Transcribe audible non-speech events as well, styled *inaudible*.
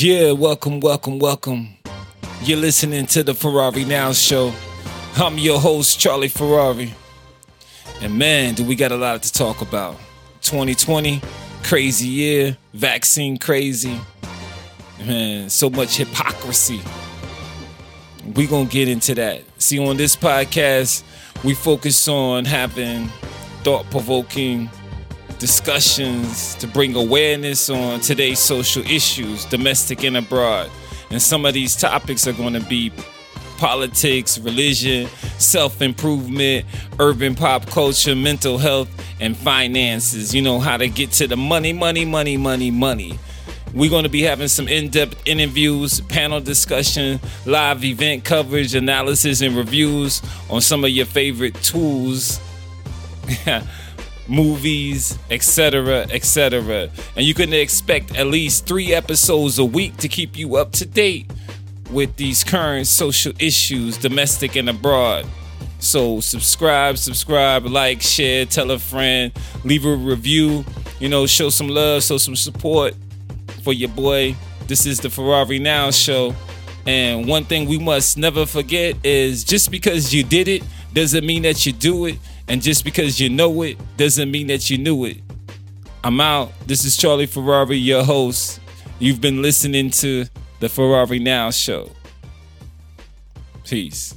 Yeah, welcome, welcome, welcome. You're listening to the Ferrari Now Show. I'm your host, Charlie Ferrari. And man, do we got a lot to talk about. 2020, crazy year, vaccine crazy. Man, so much hypocrisy. We gonna get into that. See, on this podcast, we focus on having thought-provoking discussions to bring awareness on today's social issues, domestic and abroad. And some of these topics are going to be politics, religion, self improvement, urban pop culture, mental health, and finances. You know, how to get to the money, money, money, money, money. We're going to be having some in depth interviews, panel discussion, live event coverage, analysis, and reviews on some of your favorite tools. *laughs* movies, etc., etc. And you can expect at least three episodes a week to keep you up to date with these current social issues, domestic and abroad. So subscribe, subscribe, like, share, tell a friend, leave a review, you know, show some love, show some support for your boy. This is the Ferrari Now show. And one thing we must never forget is just because you did it doesn't mean that you do it. And just because you know it doesn't mean that you knew it. I'm out. This is Charlie Ferrari, your host. You've been listening to the Ferrari Now Show. Peace.